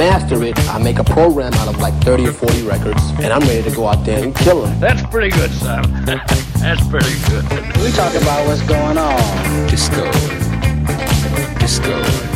Master it, I make a program out of like 30 or 40 records, and I'm ready to go out there and kill them. That's pretty good, son. That's pretty good. We talk about what's going on. Disco. Disco. Disco.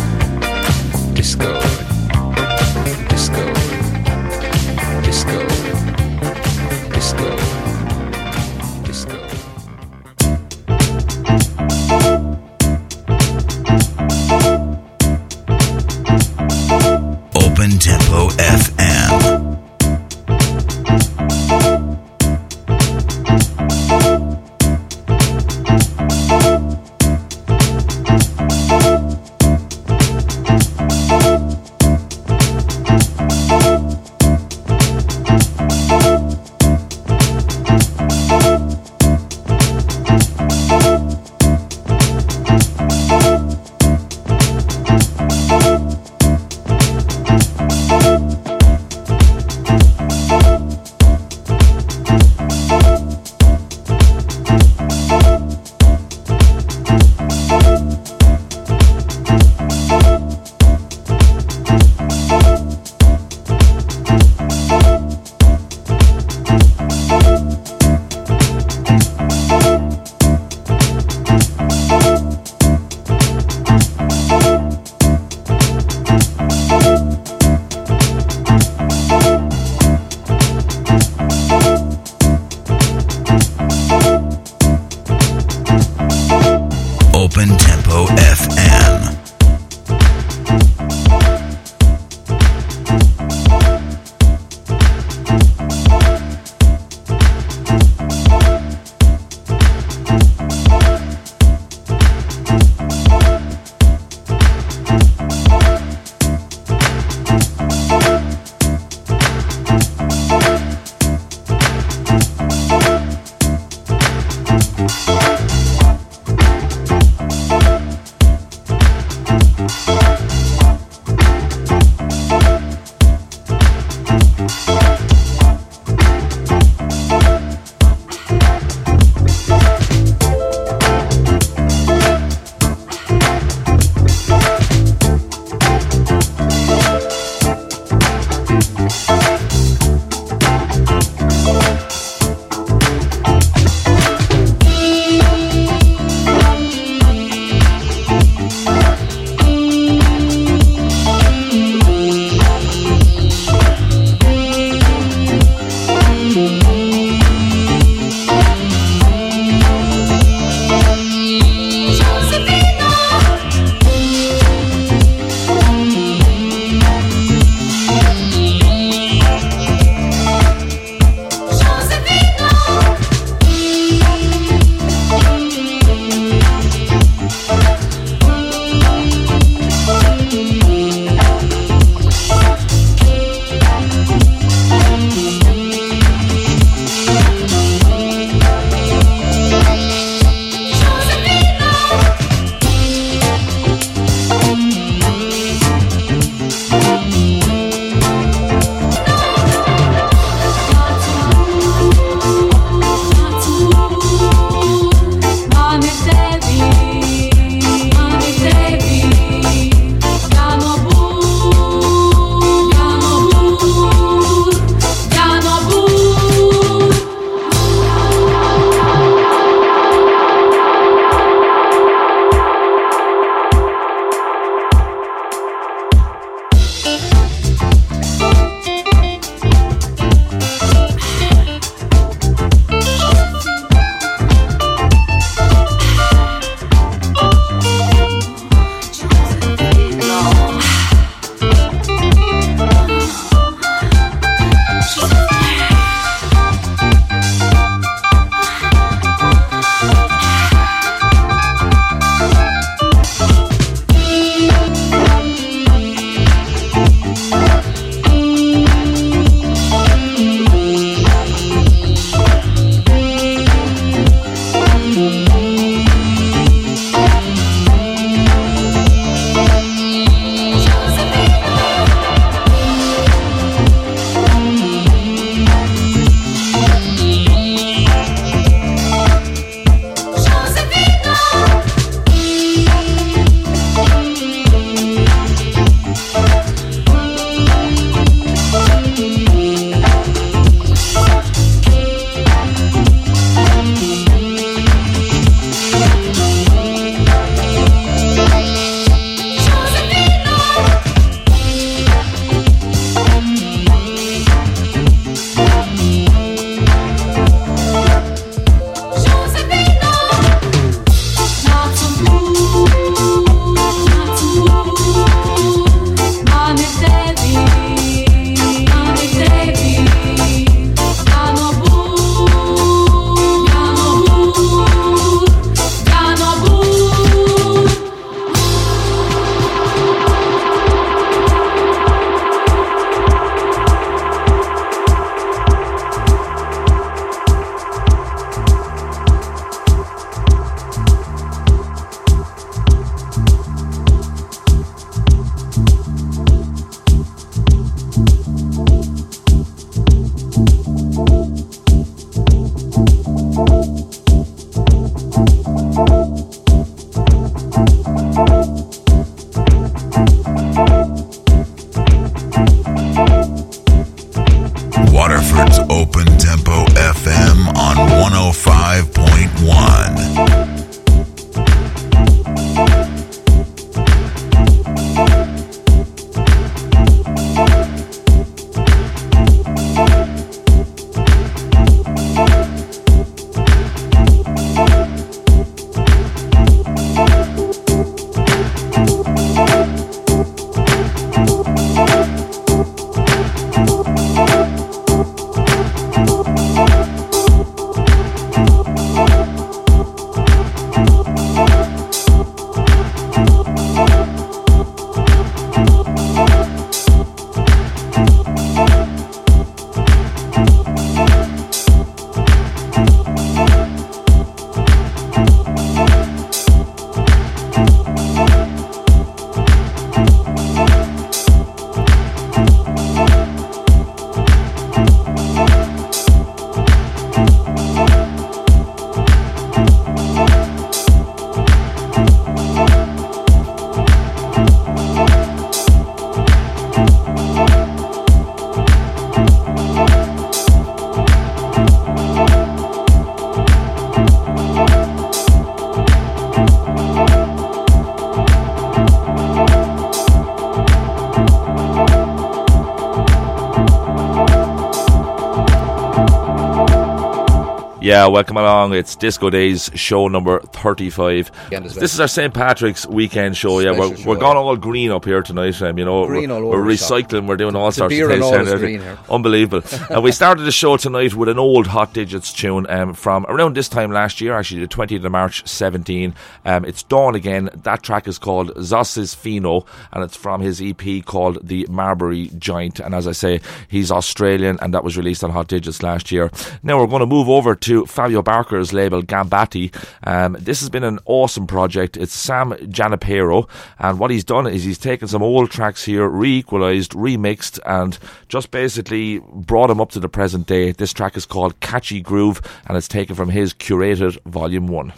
Yeah, welcome along. It's Disco Days show number 35. Weekend as well. This is our St. Patrick's weekend show. Yeah, we're, show, we're gone yeah. all green up here tonight. Um, you know, Green we're, all over we're recycling, we're doing all sorts beer of and things. all is green here. Unbelievable. and we started the show tonight with an old Hot Digits tune um, from around this time last year, actually, the 20th of March 17. Um, it's Dawn again. That track is called Zos's Fino, and it's from his EP called The Marbury Giant. And as I say, he's Australian, and that was released on Hot Digits last year. Now we're going to move over to Fabio Barker's label Gambatti. Um, this has been an awesome project. It's Sam Janipero, and what he's done is he's taken some old tracks here, re-equalized, remixed, and just basically brought them up to the present day. This track is called Catchy Groove, and it's taken from his curated Volume One.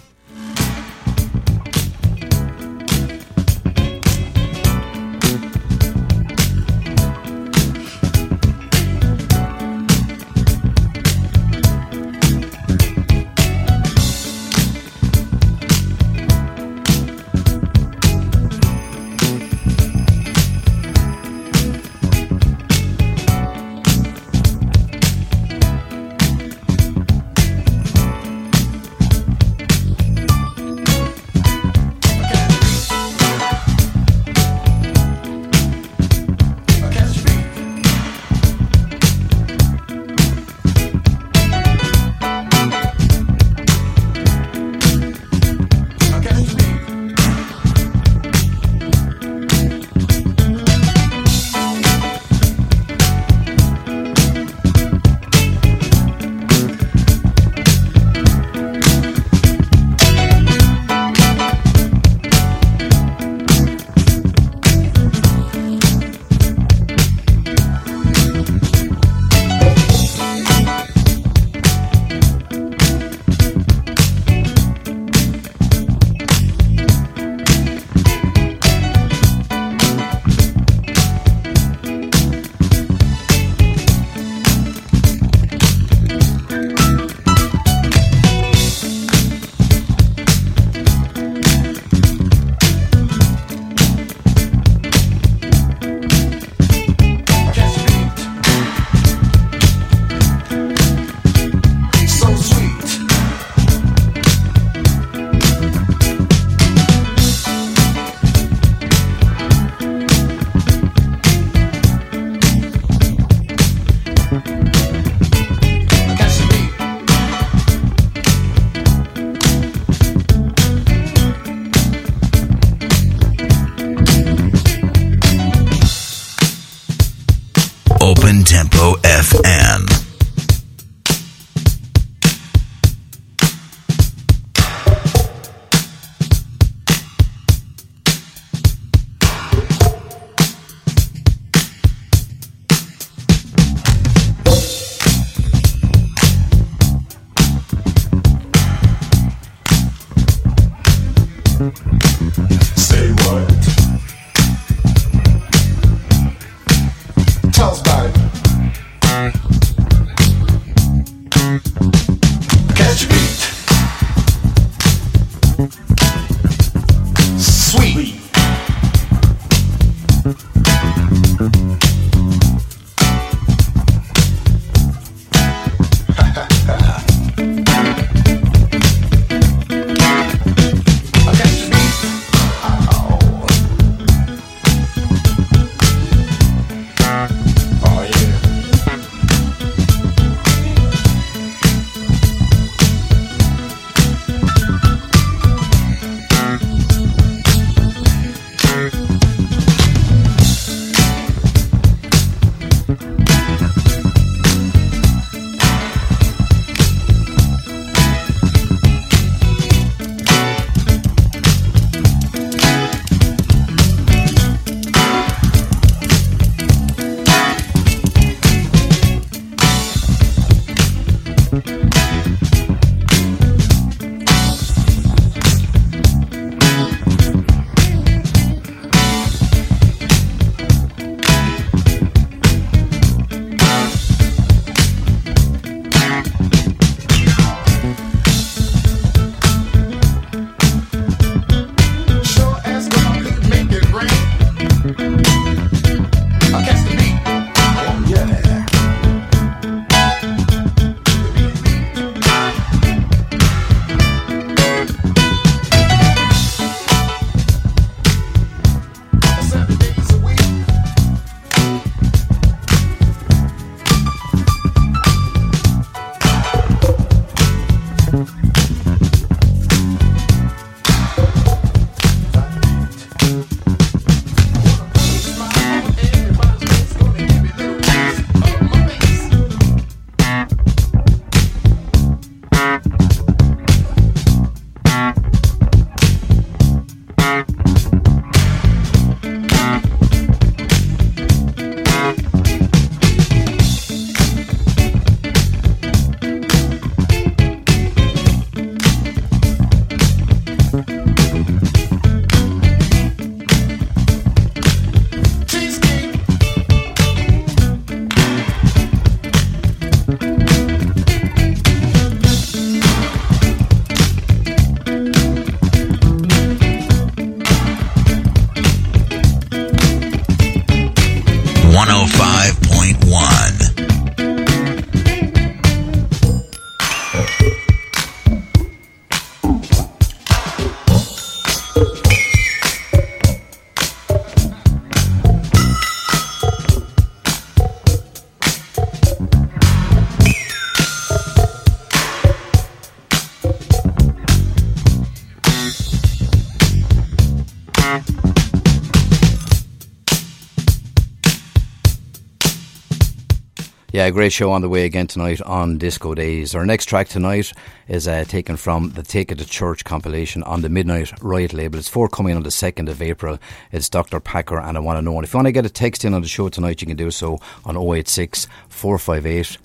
Yeah, a great show on the way again tonight on Disco Days. Our next track tonight is uh, taken from the Take It to Church compilation on the Midnight Riot label. It's forthcoming on the 2nd of April. It's Dr. Packer and I Want to Know. And if you want to get a text in on the show tonight, you can do so on 086 458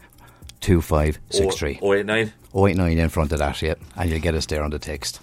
2563. 089. 089 in front of that, yeah. And you'll get us there on the text.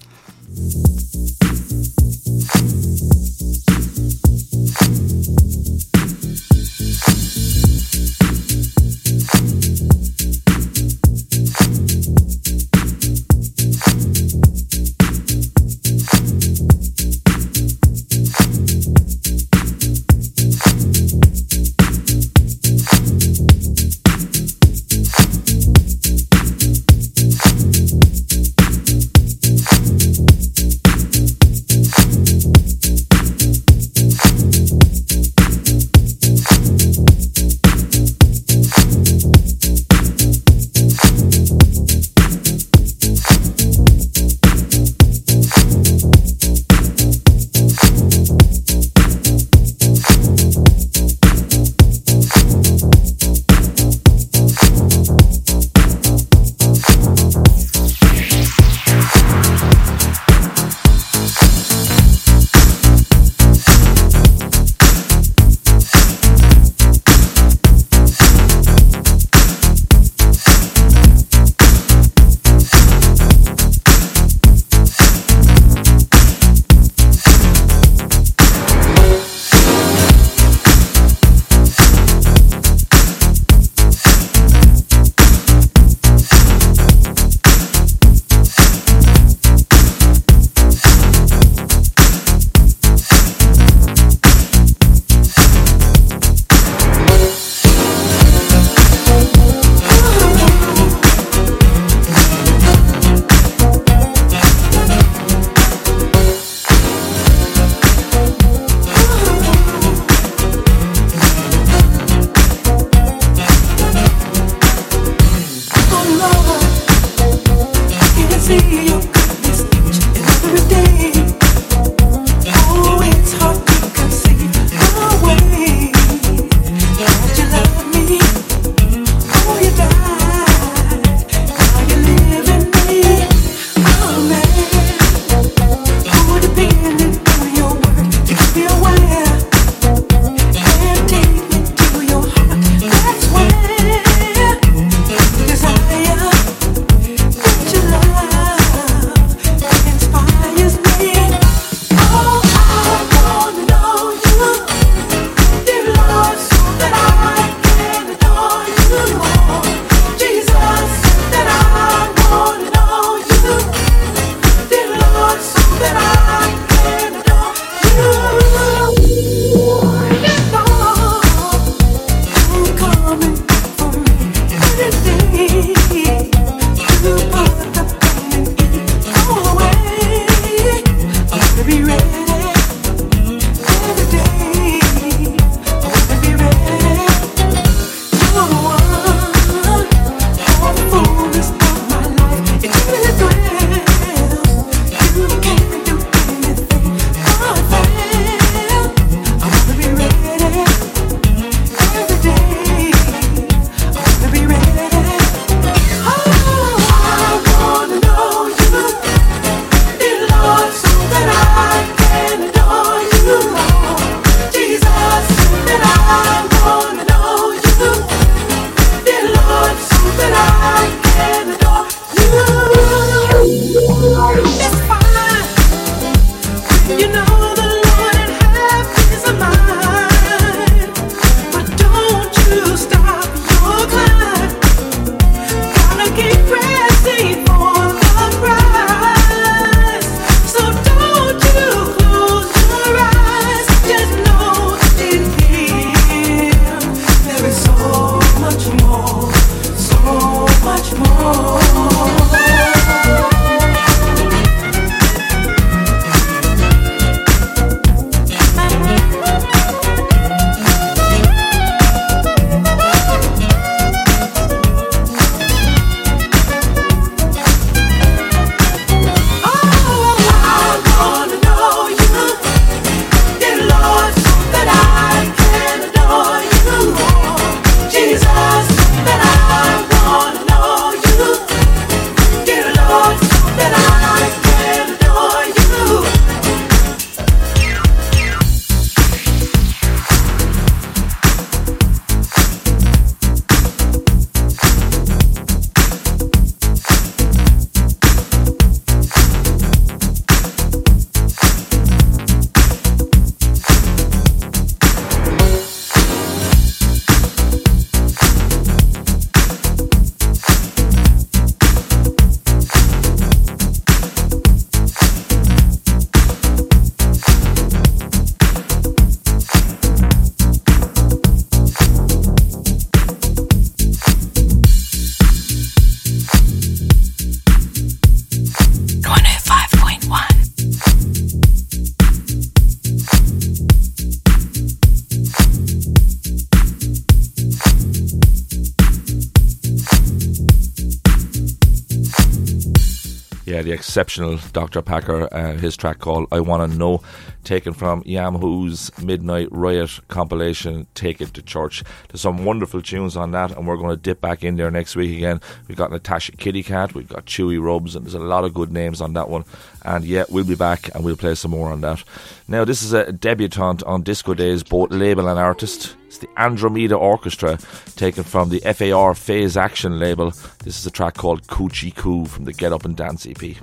Exceptional Dr. Packer, uh, his track called I Wanna Know, taken from Yamhoo's Midnight Riot compilation, Take It to Church. There's some wonderful tunes on that, and we're going to dip back in there next week again. We've got Natasha Kitty Cat, we've got Chewy Rubs, and there's a lot of good names on that one. And yeah, we'll be back and we'll play some more on that. Now, this is a debutante on Disco Days, both label and artist. It's the Andromeda Orchestra, taken from the FAR Phase Action label. This is a track called Coochie Coo from the Get Up and Dance EP.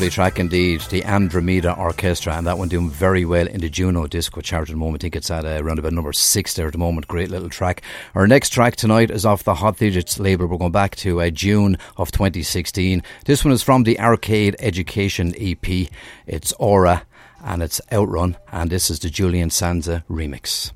Lovely track indeed. The Andromeda Orchestra, and that one doing very well in the Juno Disco chart at the moment. I think it's at uh, around about number six there at the moment. Great little track. Our next track tonight is off the Hot Digits label. We're going back to uh, June of 2016. This one is from the Arcade Education EP. It's Aura. and it's Outrun, and this is the Julian Sanza remix.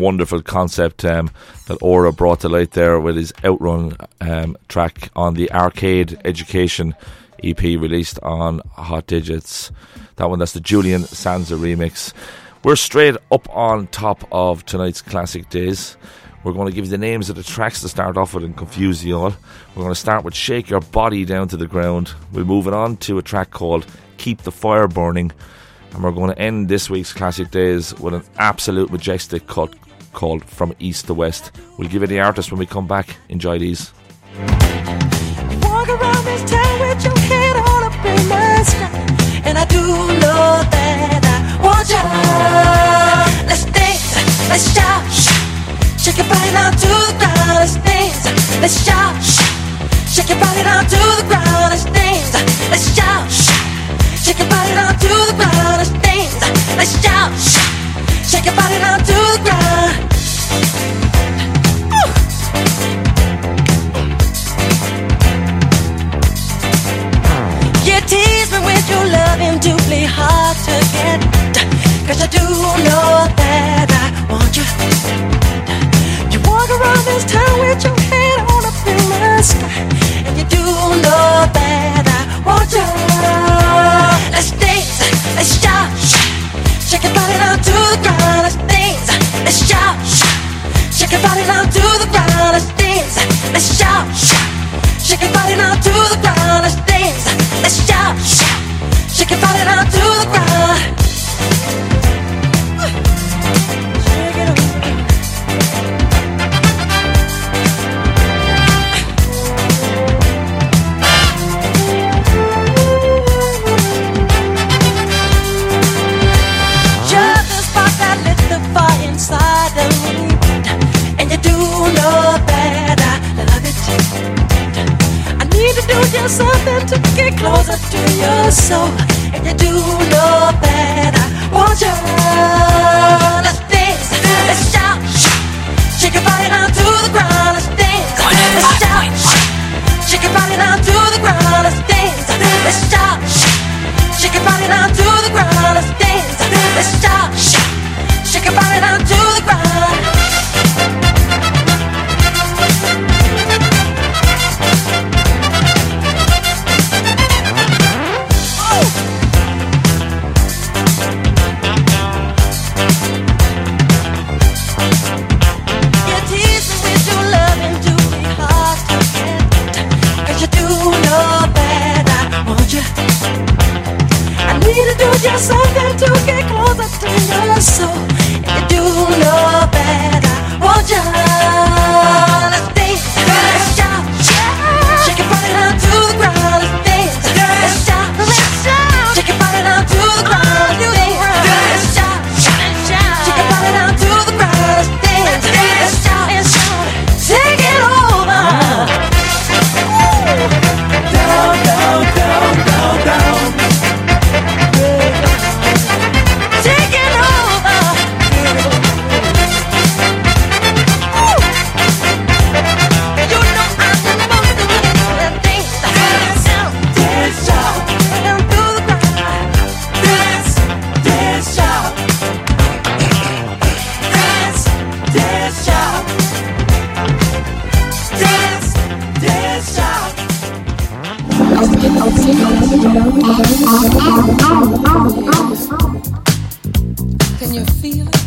Wonderful concept um, that Aura brought to light there with his Outrun um, track on the Arcade Education EP released on Hot Digits. That one, that's the Julian Sanza remix. We're straight up on top of tonight's classic days. We're going to give you the names of the tracks to start off with and confuse you all. We're going to start with Shake Your Body Down to the Ground. We're moving on to a track called Keep the Fire Burning. And we're going to end this week's Classic Days with an absolute majestic cut called From East to West. We'll give you the artist when we come back. Enjoy these. And I do know that I want. Let's dance, let's shout. Shake your body down to the ground. Let's dance, let's shout. Shake your body down to the ground. Let's dance, let's shout. Shake your body down to the ground. Let's dance, let's shout. Shake your body to the ground. You tease me with your hard to I do know that I want you. You walk around this town with your head on. And you do know that I want you. Let's dance, let's shout. Shake your body down to the ground. Let's dance, let's shout. Shake your body down to the ground. To something to get closer to your soul, and you do know that I want you. Let's dance, let's shout, shake your body down to the ground. Let's dance, let's shout, shake your body down to the ground. Let's dance, let's shout. Shake your body down to the ground. Let's dance. Let's shout. Shake your body down to the ground. Just something to get closer to your soul. And you do know Can you feel it?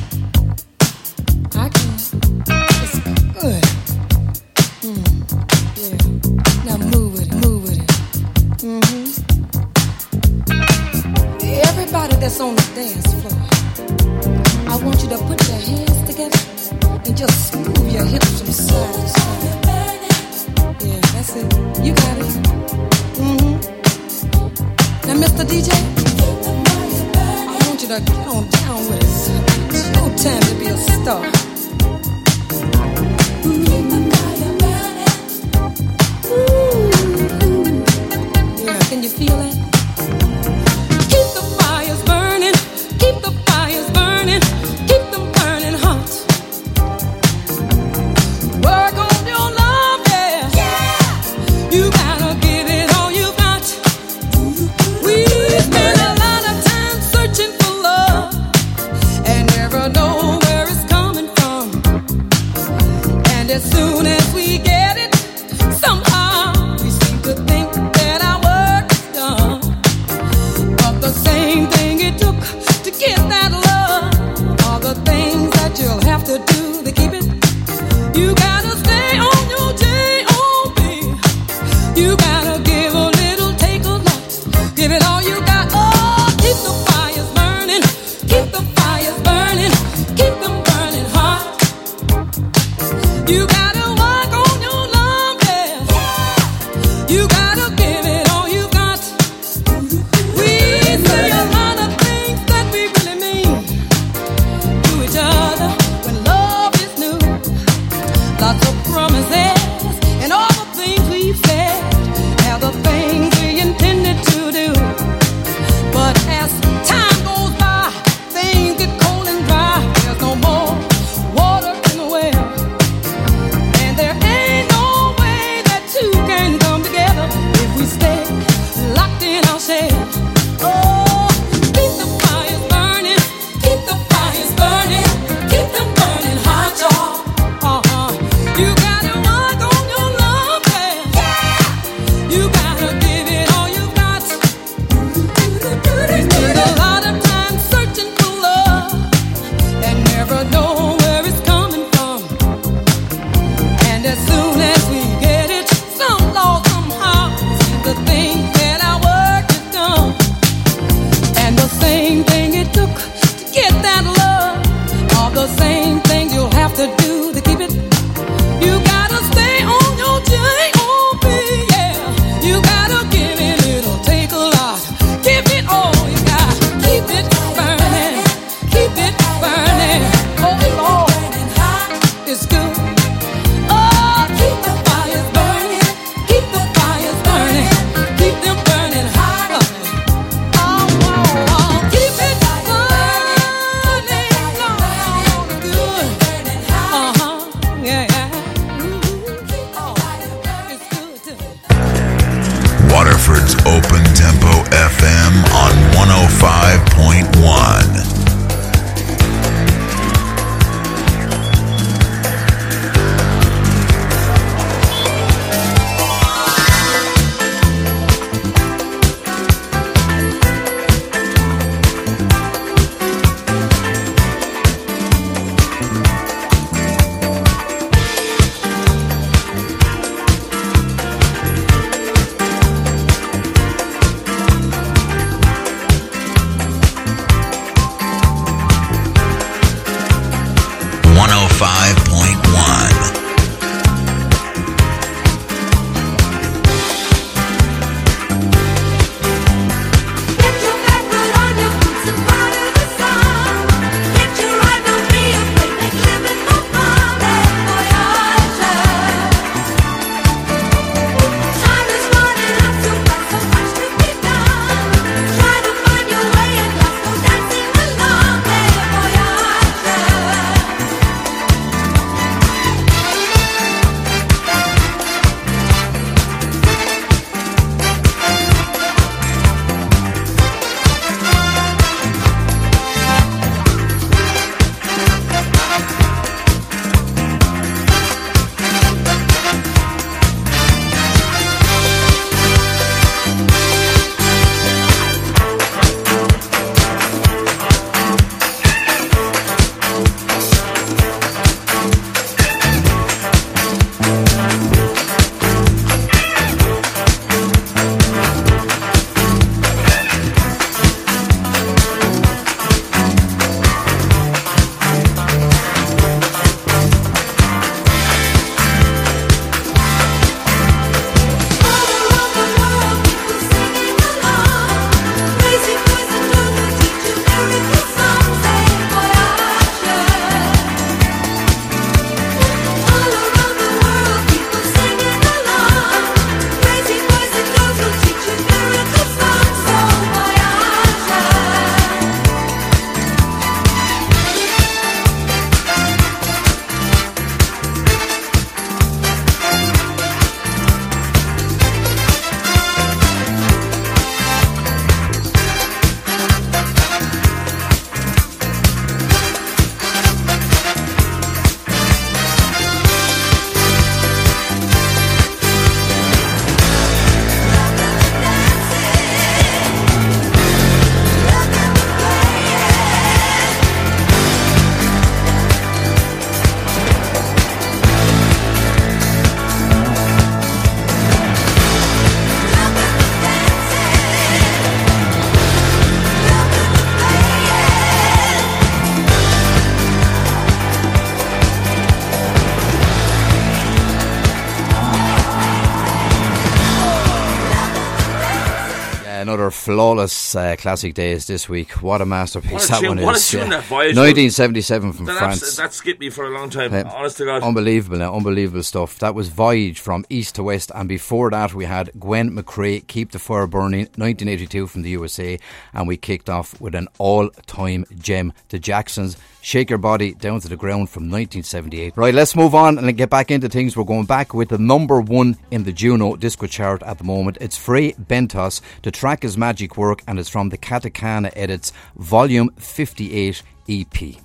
Flawless uh, classic days this week. What a masterpiece What a that tune- one is. tune that was. 1977 from That, France. abs- that skipped me for a long time. Uh, honest to God. Unbelievable, uh, unbelievable stuff. That was Voyage from East to West, and before that we had Gwen McCrae, Keep the Fire Burning, 1982 from the USA, and we kicked off with an all-time gem, The Jacksons. Shake Your Body Down to the Ground from 1978. Right, let's move on and get back into things. We're going back with the number one in the Juno disco chart at the moment. It's Frey Bentos. The track is Magic Work and it's from the Katakana Edits, Volume 58 EP.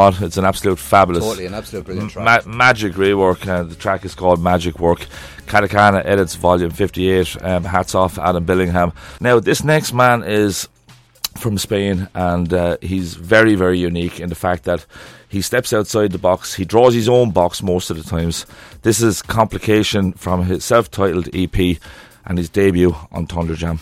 Spot. It's an absolute fabulous, Totally, an absolute brilliant ma- track. magic rework. Uh, the track is called Magic Work. Katakana edits volume 58. Um, hats off Adam Billingham. Now, this next man is from Spain, and uh, he's very, very unique in the fact that he steps outside the box. He draws his own box most of the times. This is Complication from his self titled EP and his debut on Thunder Jam.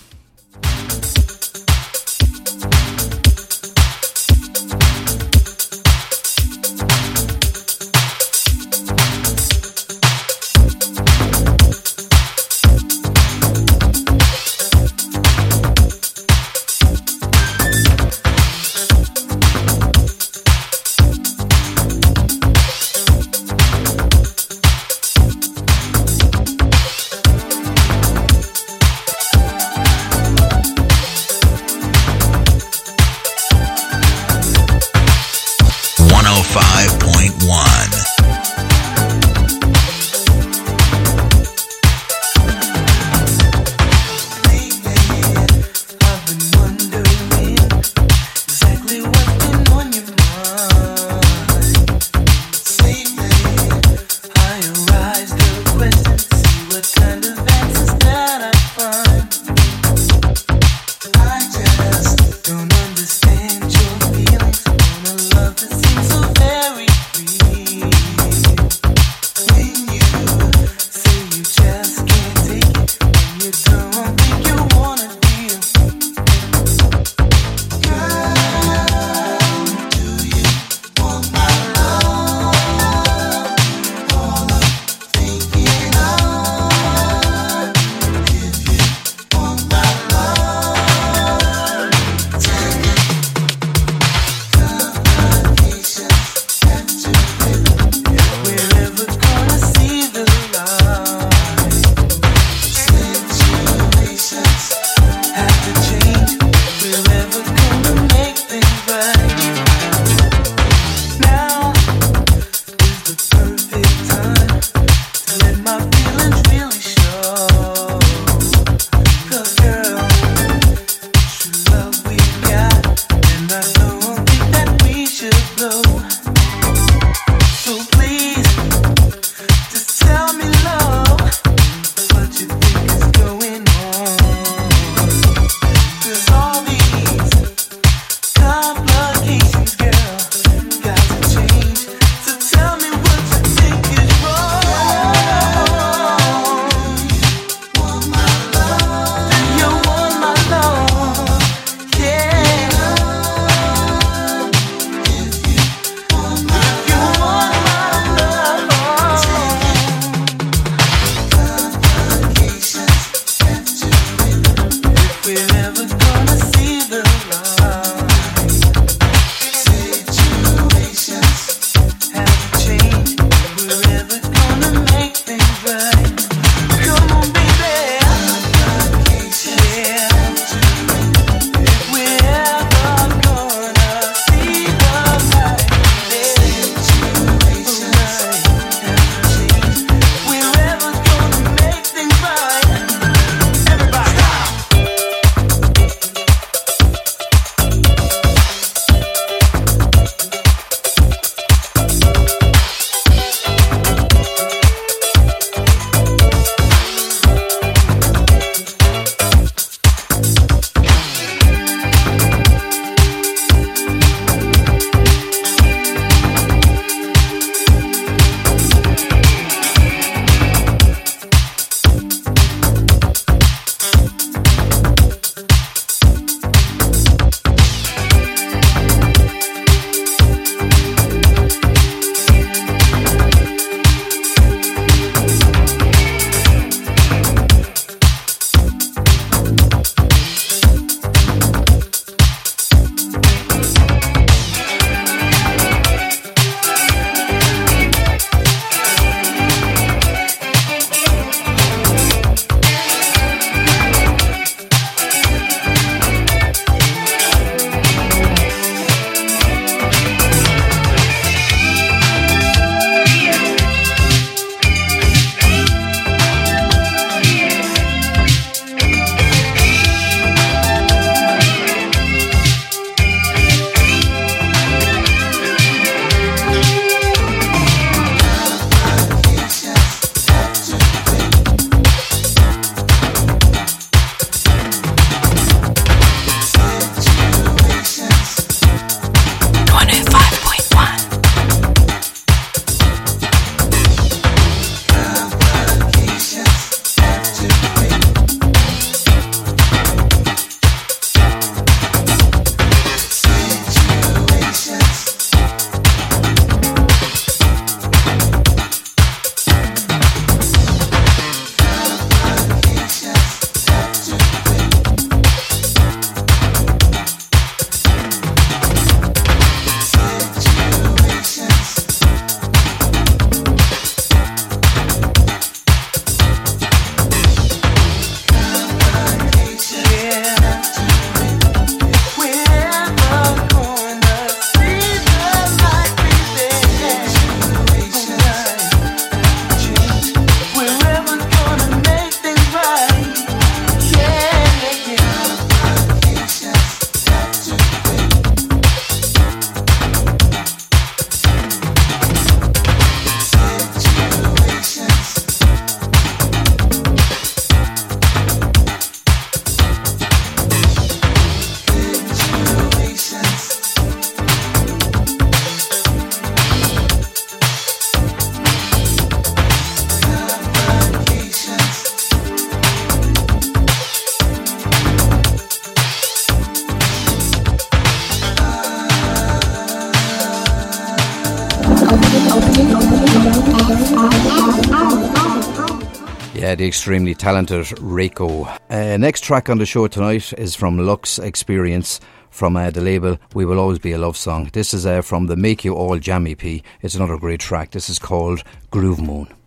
Extremely talented Reiko. Uh, next track on the show tonight is from Lux Experience from uh, the label We Will Always Be a Love Song. This is uh, from the Make You All Jam EP. It's another great track. This is called Groove Moon.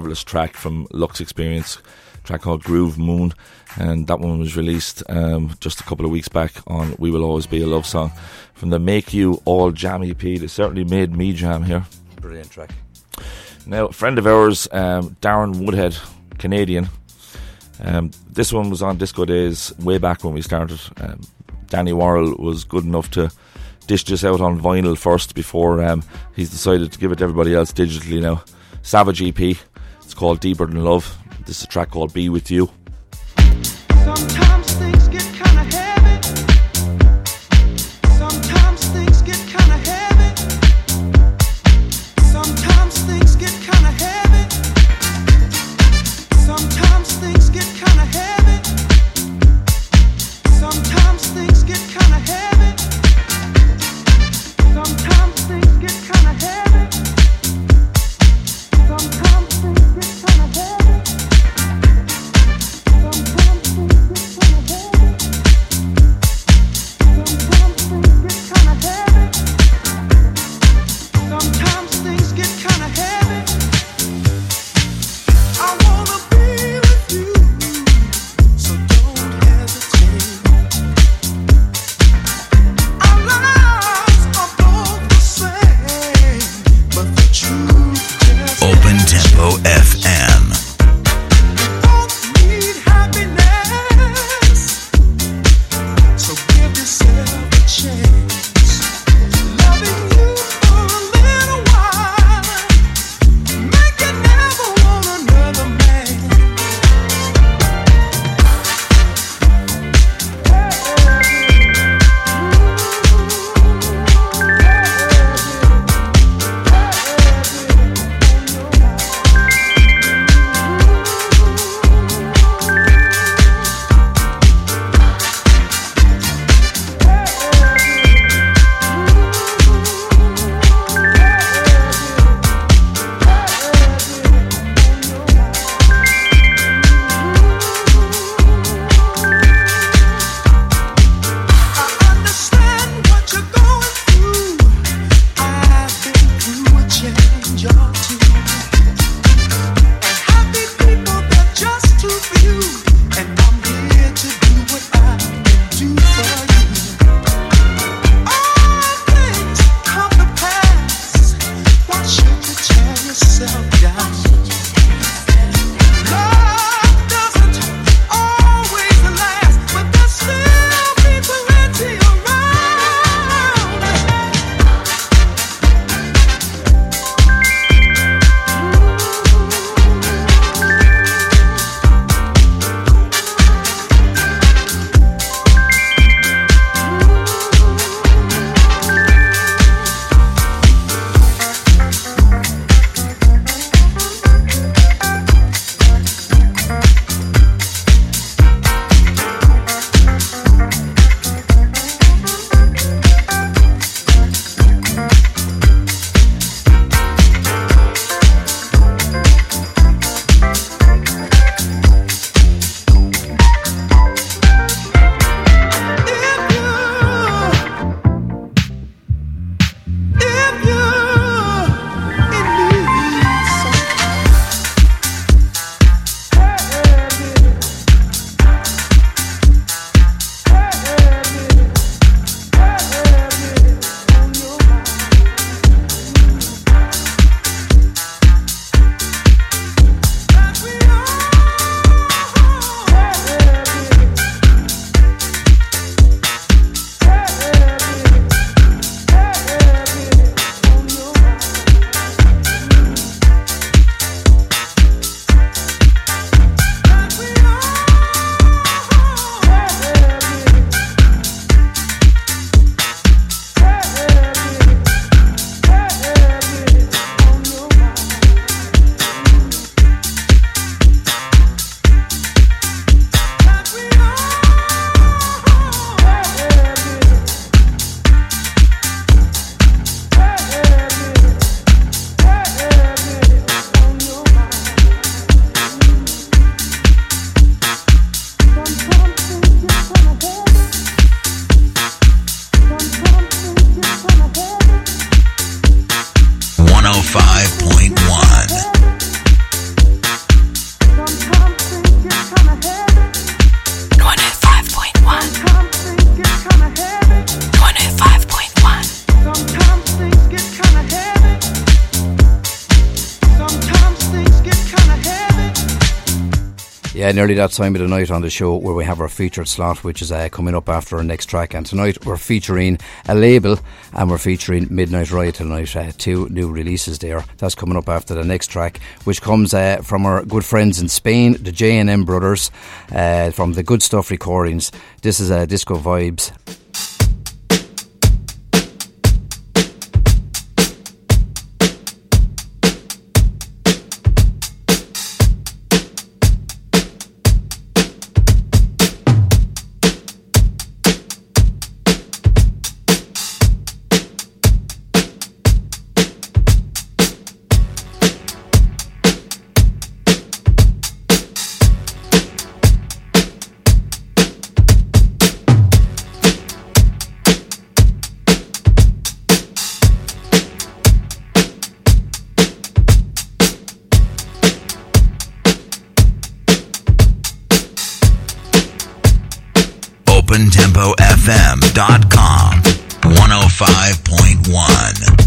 Marvelous track from Lux Experience, track called Groove Moon, and that one was released um, just a couple of weeks back on We Will Always Be a Love Song from the Make You All Jam EP. It certainly made me jam here. Brilliant track. Now, a friend of ours, um, Darren Woodhead, Canadian. Um, this one was on Disco Days way back when we started. Um, Danny Worrell was good enough to dish this out on vinyl first before um, he's decided to give it to everybody else digitally now. Savage EP. Called Deeper Than Love. This is a track called Be With You. Sometimes nearly that time of the night on the show where we have our featured slot, which is uh, coming up after our next track. And tonight we're featuring a label and we're featuring Midnight Riot tonight. Uh, two new releases there. That's coming up after the next track, which comes uh, from our good friends in Spain, the J&M Brothers, uh, from the Good Stuff Recordings. This is uh, Disco Vibes. OpenTempoFM.com 105.1.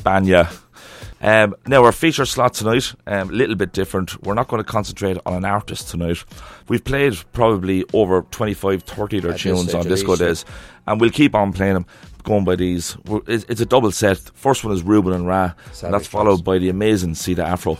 España. Um, now, our feature slot tonight, a um, little bit different. We're not going to concentrate on an artist tonight. We've played probably over 25, 30 of their tunes on Disco. Days, and we'll keep on playing them, going by these. We're- It's it's a double set. First one is Ruben and Ra, and that's followed by the amazing Sita Afro.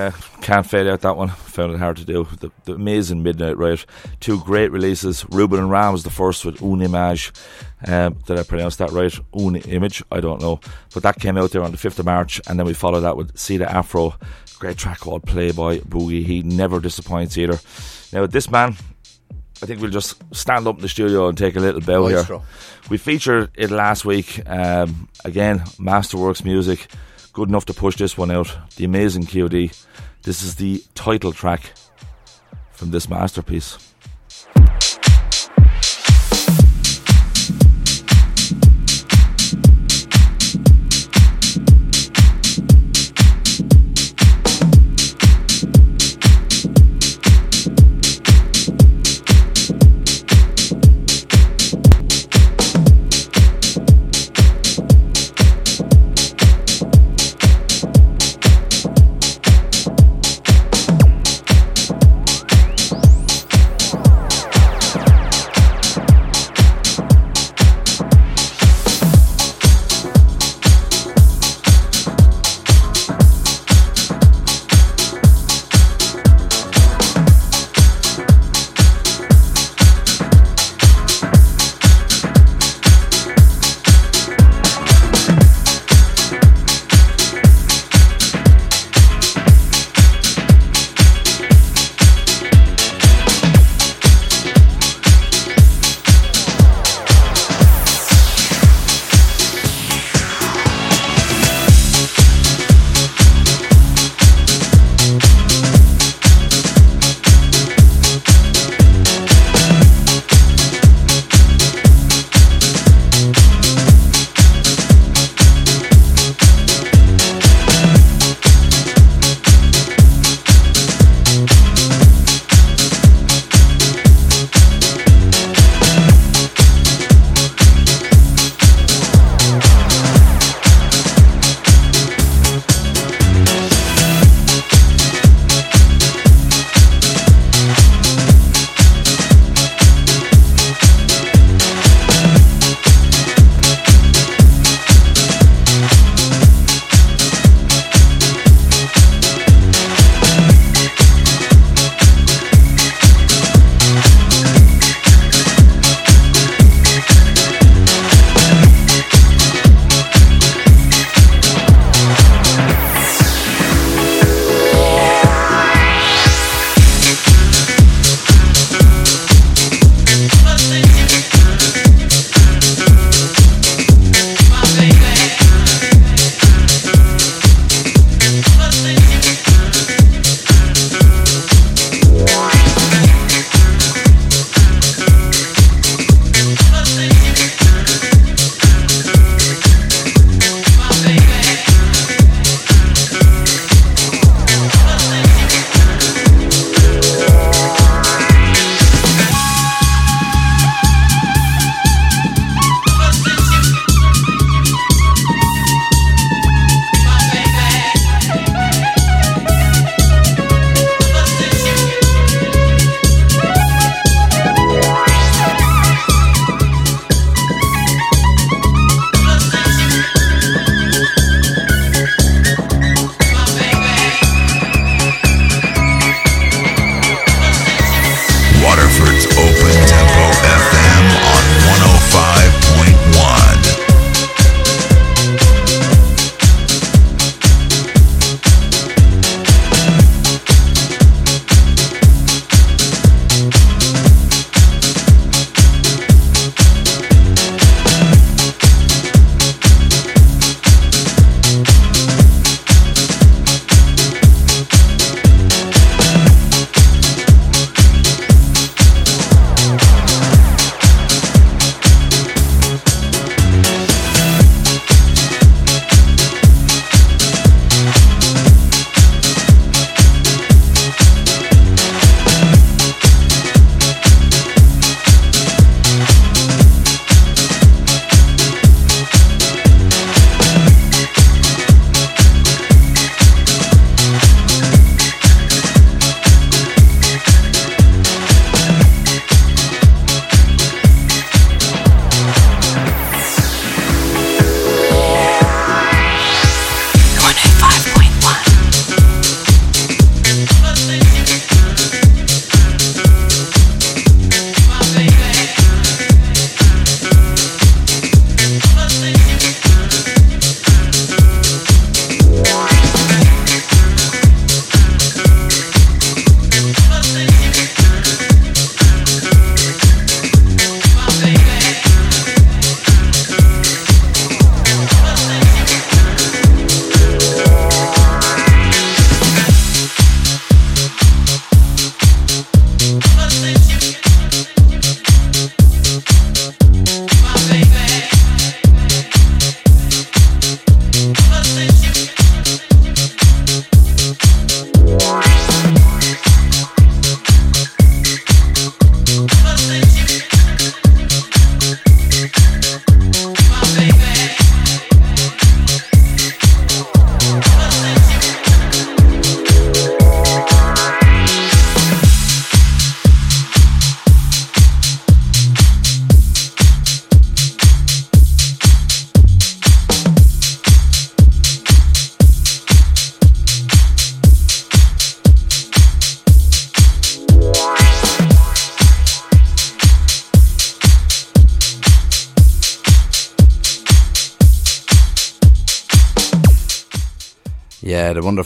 Yeah, can't fade out that one. Found it hard to do. The, the amazing Midnight Riot. Two great releases. Ruben and Ram was the first with Un Image. Um, did I pronounce that right? Un Image? I don't know. But that came out there on the 5th of March, and then we followed that with See the Afro. Great track called Playboy Boogie. He never disappoints either. Now, this man, I think we'll just stand up in the studio and take a little bow here. We featured it last week. Um, again, Masterworks music. Good enough to push this one out. The amazing QD. This is the title track from this masterpiece.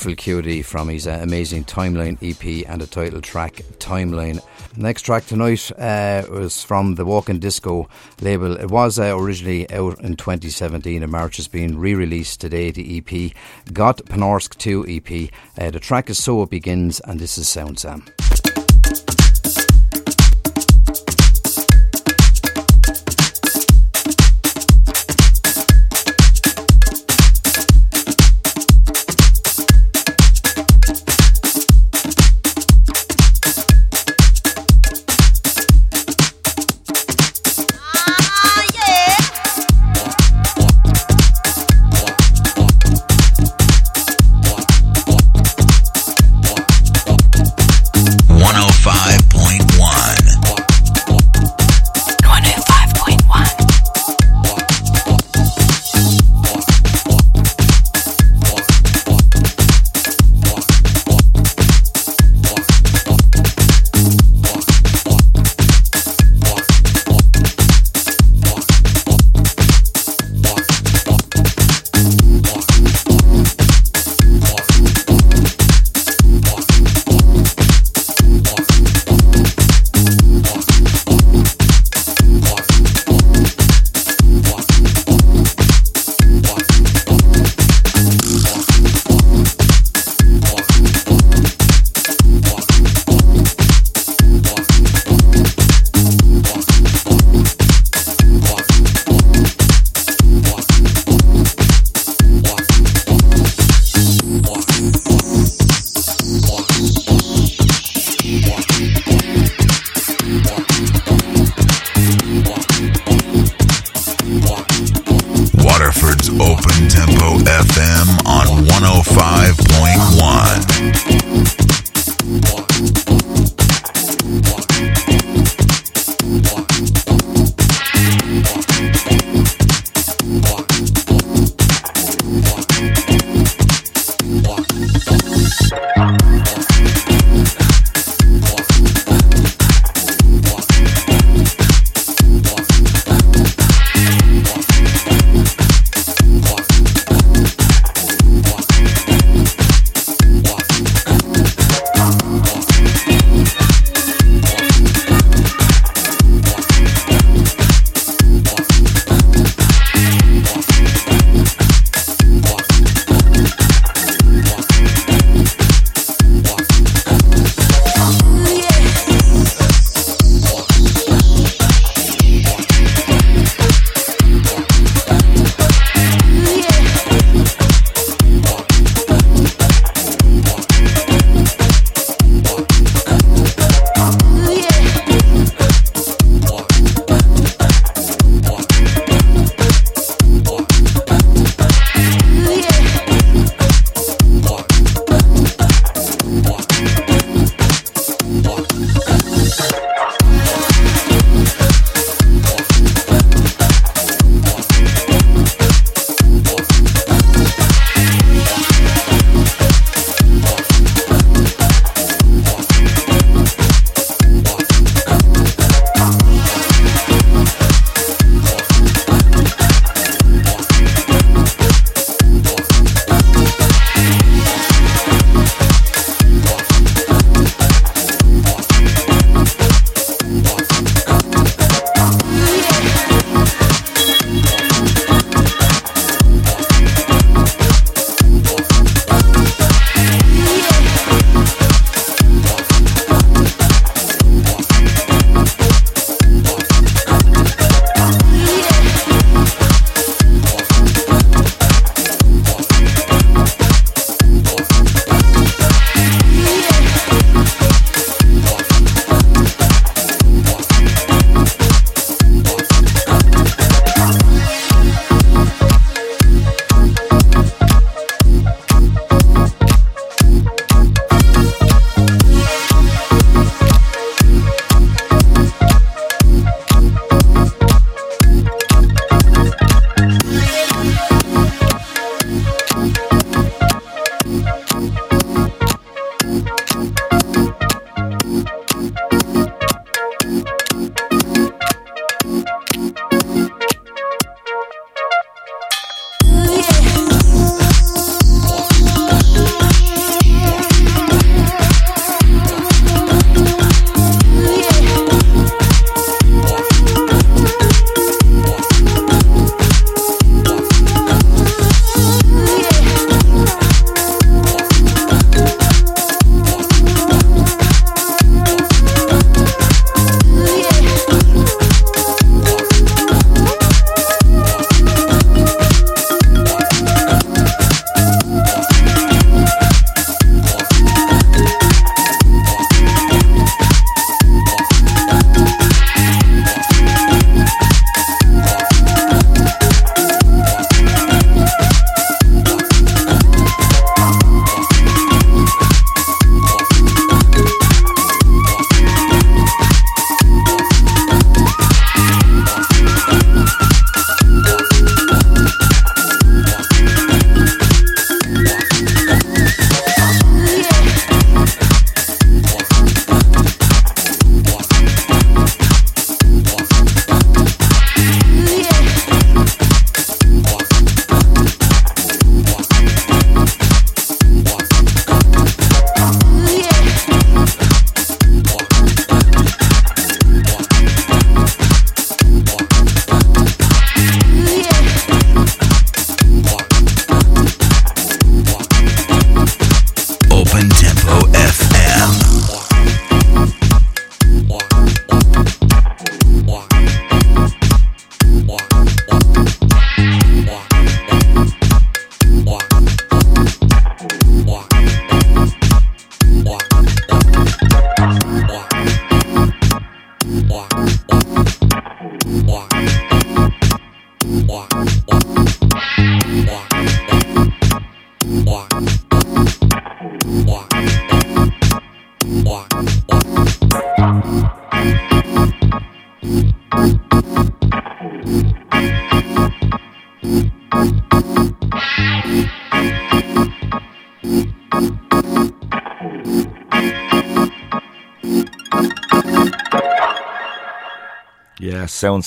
Wonderful QD from his uh, amazing Timeline EP and the title track Timeline. Next track tonight uh, was from the Walking Disco label. It was uh, originally out in 2017 in March. It's been re released today, the EP. Got Panorsk 2 EP. Uh, the track is So It Begins, and this is Sound Sam.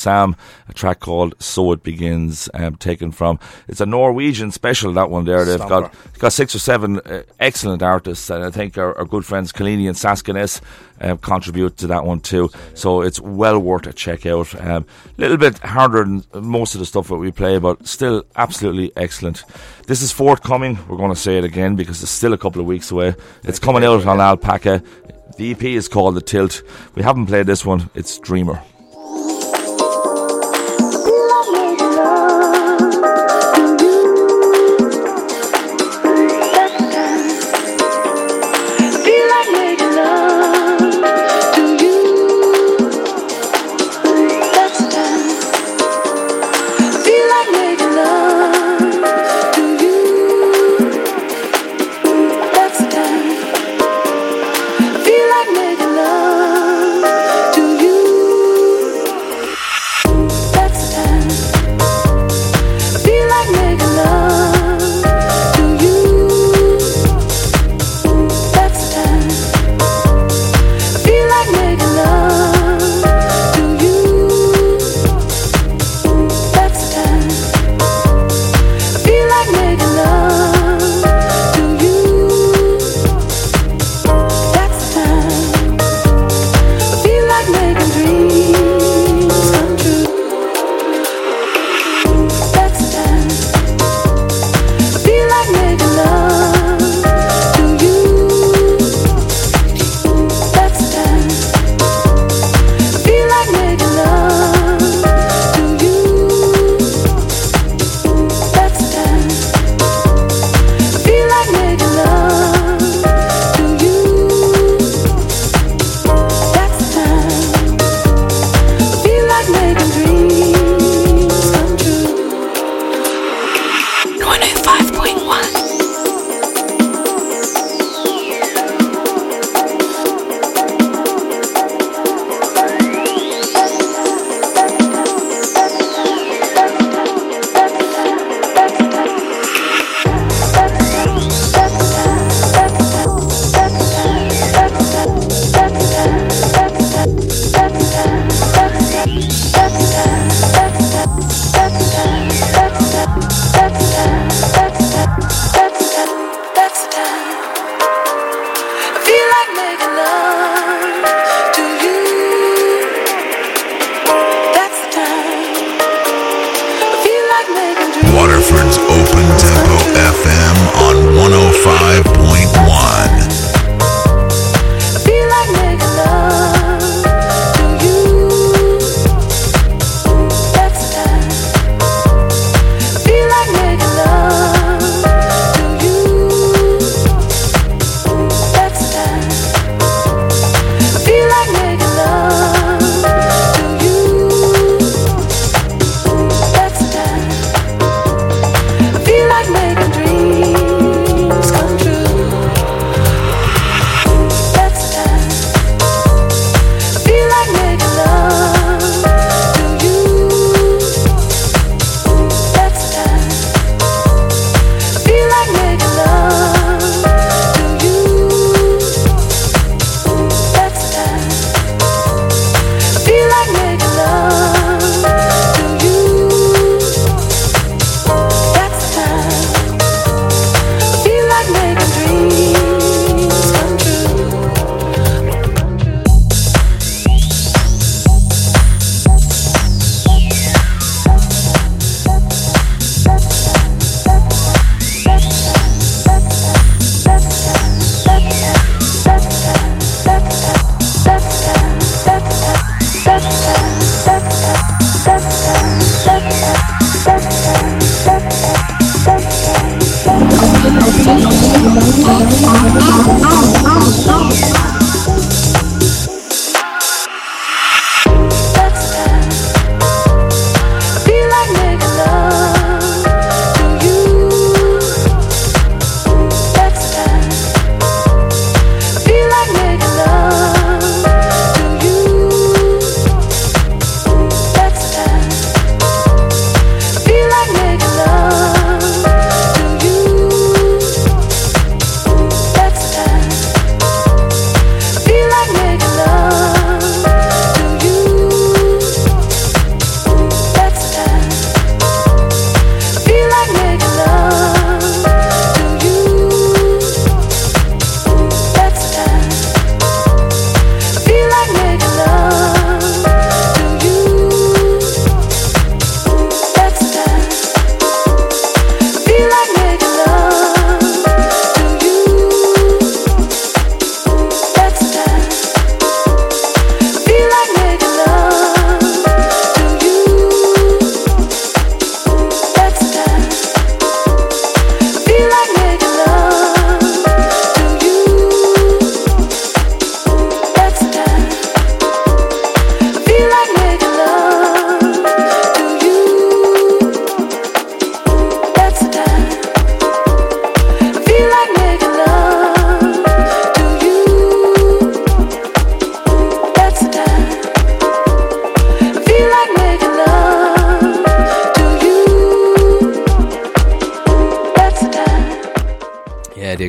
Sam, a track called So It Begins, um, taken from. It's a Norwegian special, that one there. They've got, got six or seven uh, excellent artists, and I think our, our good friends Kalini and Saskiness um, contribute to that one too. So it's well worth a check out. A um, little bit harder than most of the stuff that we play, but still absolutely excellent. This is forthcoming. We're going to say it again because it's still a couple of weeks away. It's coming out on Alpaca. The EP is called The Tilt. We haven't played this one. It's Dreamer.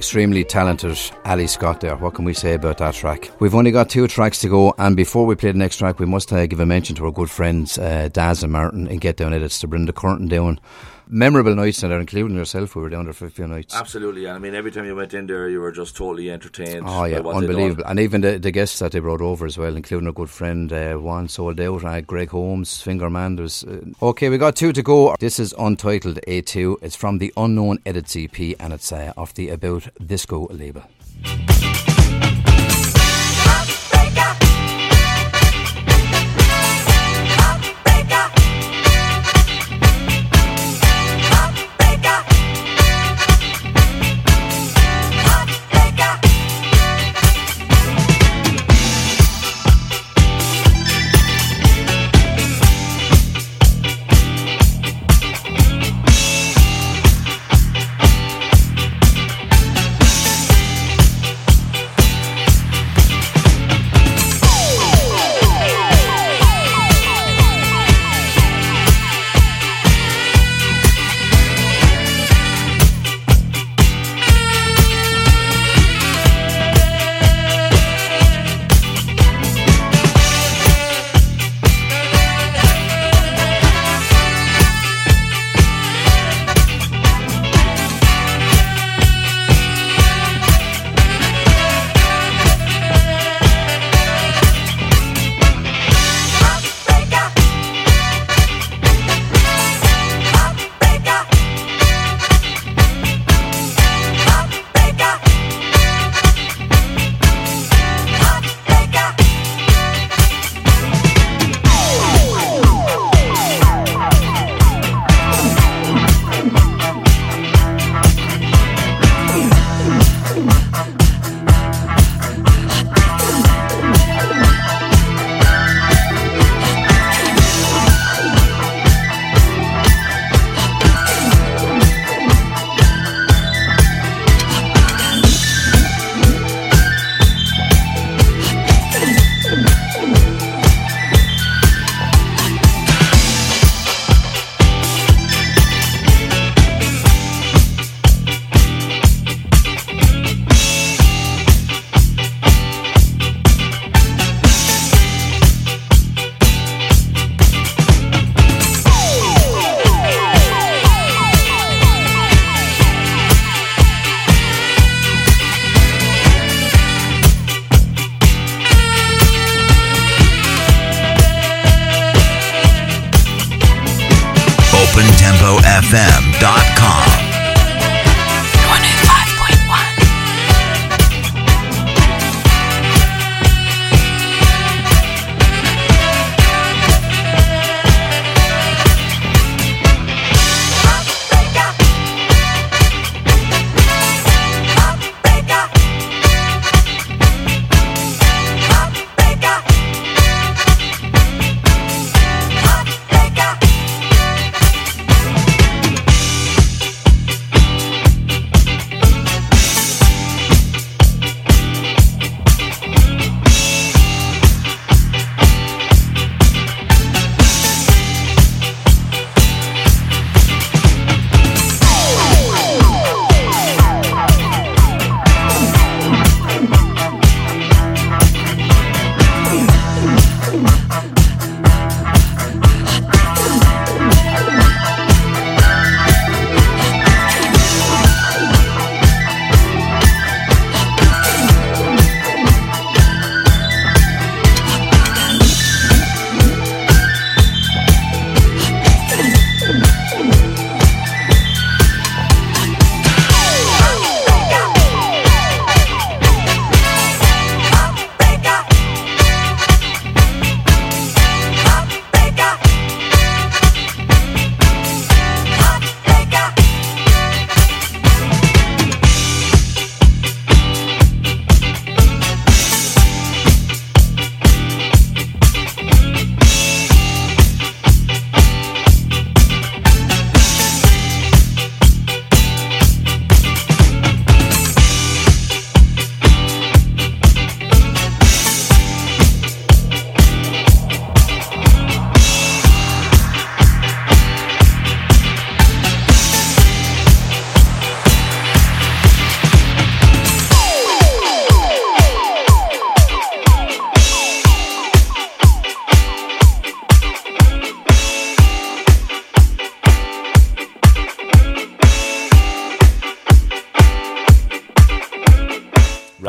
Extremely talented Ali Scott there. What can we say about that track? We've only got two tracks to go, and before we play the next track, we must uh, give a mention to our good friends uh, Daz and Martin and Get Down Edits to bring the curtain down memorable nights in there, including yourself. We were down there for a few nights. Absolutely, and I mean, every time you went in there, you were just totally entertained. Oh yeah, by what they'd done. unbelievable! And even the, the guests that they brought over as well, including a good friend uh, Juan Sold Out, uh, Greg Holmes, Fingerman. There's uh, okay, we got two to go. This is untitled A2. It's from the Unknown Edit EP, and it's uh, off the About Disco label.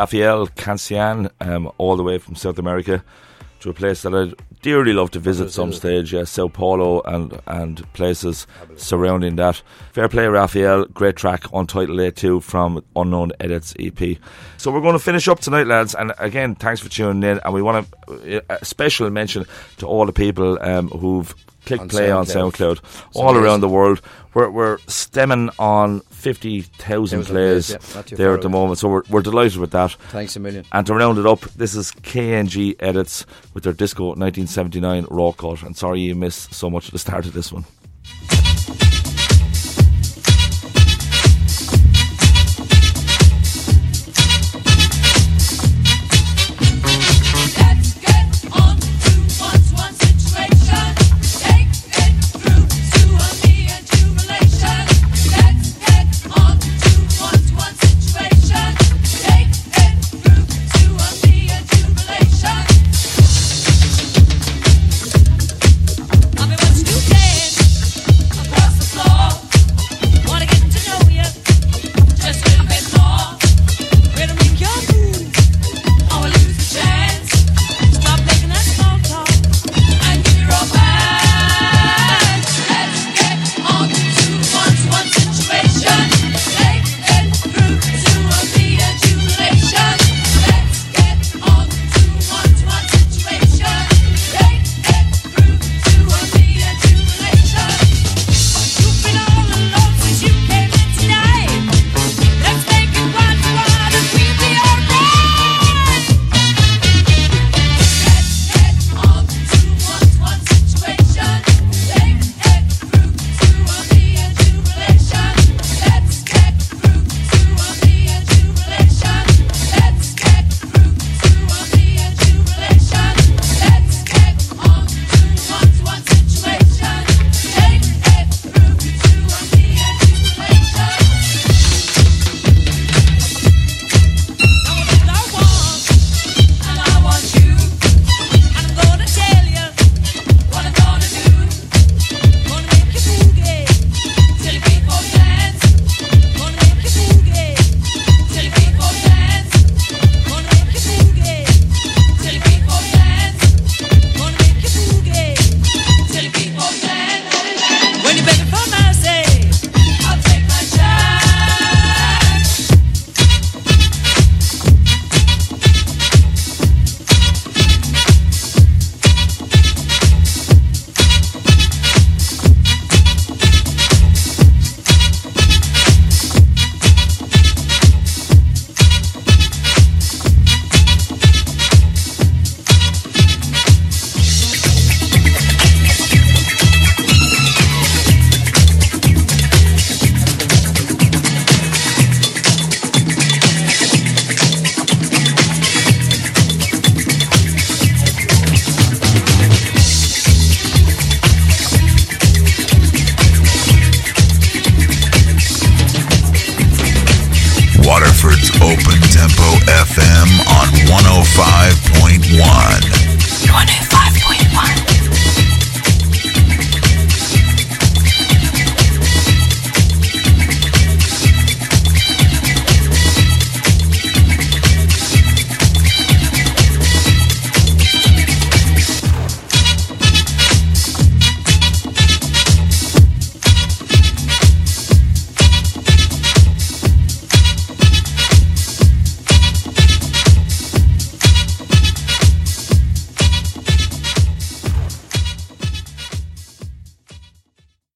Rafael Cancian, um, all the way from South America to a place that I'd dearly love to visit some stage. Yeah, Sao Paulo and and places surrounding that. Fair play, Rafael. Great track Untitled A2 from Unknown Edits EP. So we're going to finish up tonight, lads. And again, thanks for tuning in. And we want to a special mention to all the people um, who've clicked On play on SoundCloud. SoundCloud all around the world. We're, we're stemming on 50,000 Thousand plays yeah, there at the moment. So we're, we're delighted with that. Thanks a million. And to round it up, this is KNG Edits with their Disco 1979 Raw Cut. And sorry you missed so much at the start of this one.